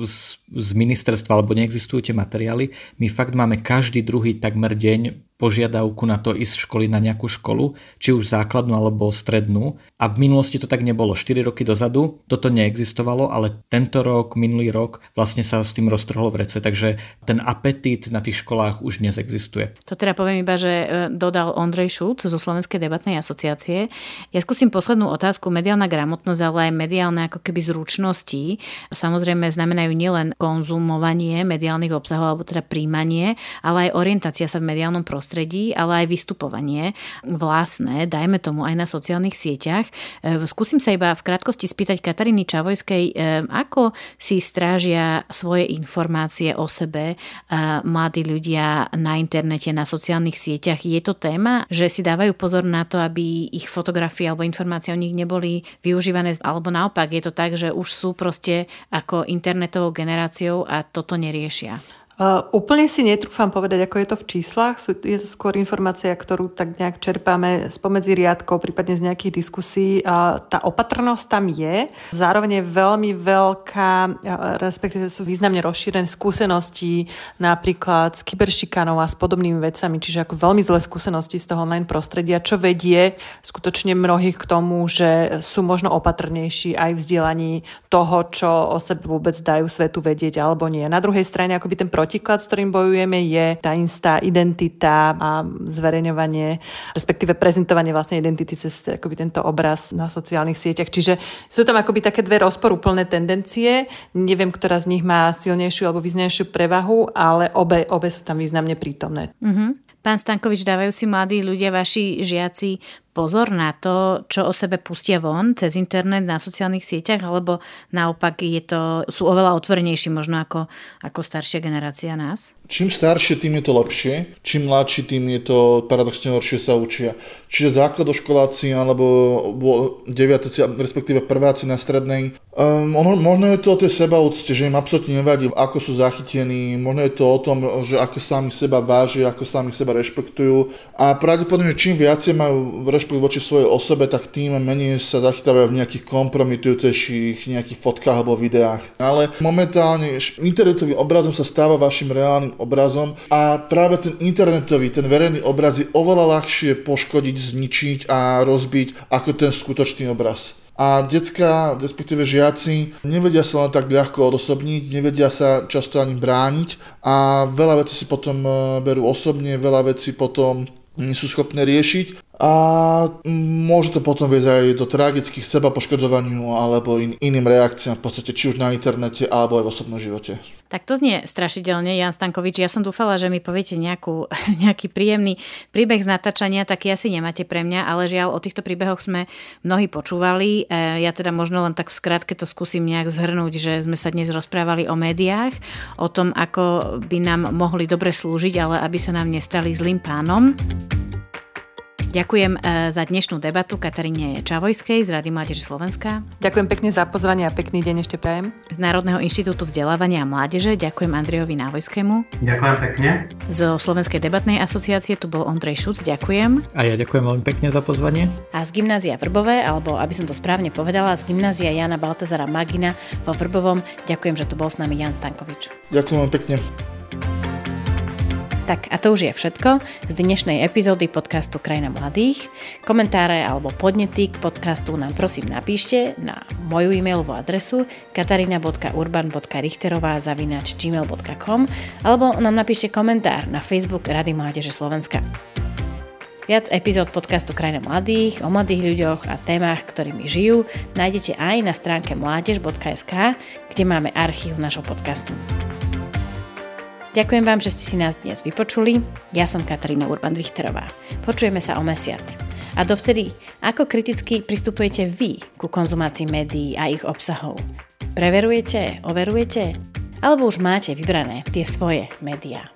z, z ministerstva alebo neexistujú tie materiály, my fakt máme každý druhý takmer deň požiadavku na to ísť školy na nejakú školu, či už základnú alebo strednú. A v minulosti to tak nebolo. 4 roky dozadu toto neexistovalo, ale tento rok, minulý rok vlastne sa s tým roztrhlo v rece, takže ten apetít na tých školách už dnes existuje. To teda poviem iba, že e, dodal Ondrej Šulc zo Slovenskej debatnej asociácie. Ja skúsim poslednú otázku. Mediálna gramotnosť, ale aj mediálne ako keby zručnosti samozrejme znamenajú nielen konzumovanie mediálnych obsahov alebo teda príjmanie, ale aj orientácia sa v mediálnom prostredí ale aj vystupovanie vlastné, dajme tomu aj na sociálnych sieťach. E, skúsim sa iba v krátkosti spýtať Kataríny Čavojskej, e, ako si strážia svoje informácie o sebe mladí ľudia na internete, na sociálnych sieťach. Je to téma, že si dávajú pozor na to, aby ich fotografie alebo informácie o nich neboli využívané, alebo naopak je to tak, že už sú proste ako internetovou generáciou a toto neriešia. Uh, úplne si netrúfam povedať, ako je to v číslach. Sú, je to skôr informácia, ktorú tak nejak čerpáme spomedzi riadkov, prípadne z nejakých diskusí. Uh, tá opatrnosť tam je. Zároveň je veľmi veľká, uh, respektíve sú významne rozšírené skúsenosti napríklad s kyberšikanou a s podobnými vecami, čiže ako veľmi zlé skúsenosti z toho online prostredia, čo vedie skutočne mnohých k tomu, že sú možno opatrnejší aj v vzdielaní toho, čo o sebe vôbec dajú svetu vedieť alebo nie. Na druhej strane akoby ten proti protiklad, s ktorým bojujeme, je tá istá identita a zverejňovanie, respektíve prezentovanie vlastne identity cez akoby tento obraz na sociálnych sieťach. Čiže sú tam akoby také dve rozporúplné tendencie. Neviem, ktorá z nich má silnejšiu alebo významnejšiu prevahu, ale obe, obe sú tam významne prítomné. Mm-hmm. Pán Stankovič, dávajú si mladí ľudia, vaši žiaci pozor na to, čo o sebe pustia von cez internet na sociálnych sieťach, alebo naopak je to, sú oveľa otvorenejší možno ako, ako staršia generácia nás? Čím staršie, tým je to lepšie. Čím mladší, tým je to paradoxne horšie sa učia. Čiže základoškoláci alebo deviatáci, respektíve prváci na strednej, um, ono, možno je to o tej sebaúcte, že im absolútne nevadí, ako sú zachytení, možno je to o tom, že ako sami seba vážia, ako sami seba rešpektujú a pravdepodobne čím viacej majú rešpekt voči svojej osobe, tak tým menej sa zachytávajú v nejakých kompromitujúcejších nejakých fotkách alebo videách. Ale momentálne internetový obrazom sa stáva vašim reálnym obrazom a práve ten internetový, ten verejný obraz je oveľa ľahšie poškodiť, zničiť a rozbiť ako ten skutočný obraz. A detská, respektíve žiaci, nevedia sa len tak ľahko odosobniť, nevedia sa často ani brániť a veľa vecí si potom e, berú osobne, veľa vecí potom nie sú schopné riešiť a môže to potom viesť aj do tragických seba poškodzovaniu alebo in, iným reakciám v podstate či už na internete alebo aj v osobnom živote. Tak to znie strašidelne, Jan Stankovič. Ja som dúfala, že mi poviete nejakú, [LAUGHS] nejaký príjemný príbeh z natáčania, taký asi nemáte pre mňa, ale žiaľ, o týchto príbehoch sme mnohí počúvali. E, ja teda možno len tak v skratke to skúsim nejak zhrnúť, že sme sa dnes rozprávali o médiách, o tom, ako by nám mohli dobre slúžiť, ale aby sa nám nestali zlým pánom. Ďakujem e, za dnešnú debatu Kataríne Čavojskej z Rady Mládeže Slovenska. Ďakujem pekne za pozvanie a pekný deň ešte prajem. Z Národného inštitútu vzdelávania a mládeže ďakujem Andrejovi Návojskému. Ďakujem pekne. Zo Slovenskej debatnej asociácie tu bol Ondrej Šuc, ďakujem. A ja ďakujem veľmi pekne za pozvanie. A z Gymnázia Vrbové, alebo aby som to správne povedala, z Gymnázia Jana Baltazara Magina vo Vrbovom, ďakujem, že tu bol s nami Jan Stankovič. Ďakujem pekne. Tak a to už je všetko z dnešnej epizódy podcastu Krajina mladých. Komentáre alebo podnety k podcastu nám prosím napíšte na moju e-mailovú adresu katarina.urban.richterová zavinač gmail.com alebo nám napíšte komentár na Facebook Rady Mládeže Slovenska. Viac epizód podcastu Krajina mladých o mladých ľuďoch a témach, ktorými žijú, nájdete aj na stránke mládež.sk, kde máme archív našho podcastu. Ďakujem vám, že ste si nás dnes vypočuli. Ja som Katarína Urban-Richterová. Počujeme sa o mesiac. A dovtedy, ako kriticky pristupujete vy ku konzumácii médií a ich obsahov? Preverujete, overujete? Alebo už máte vybrané tie svoje médiá?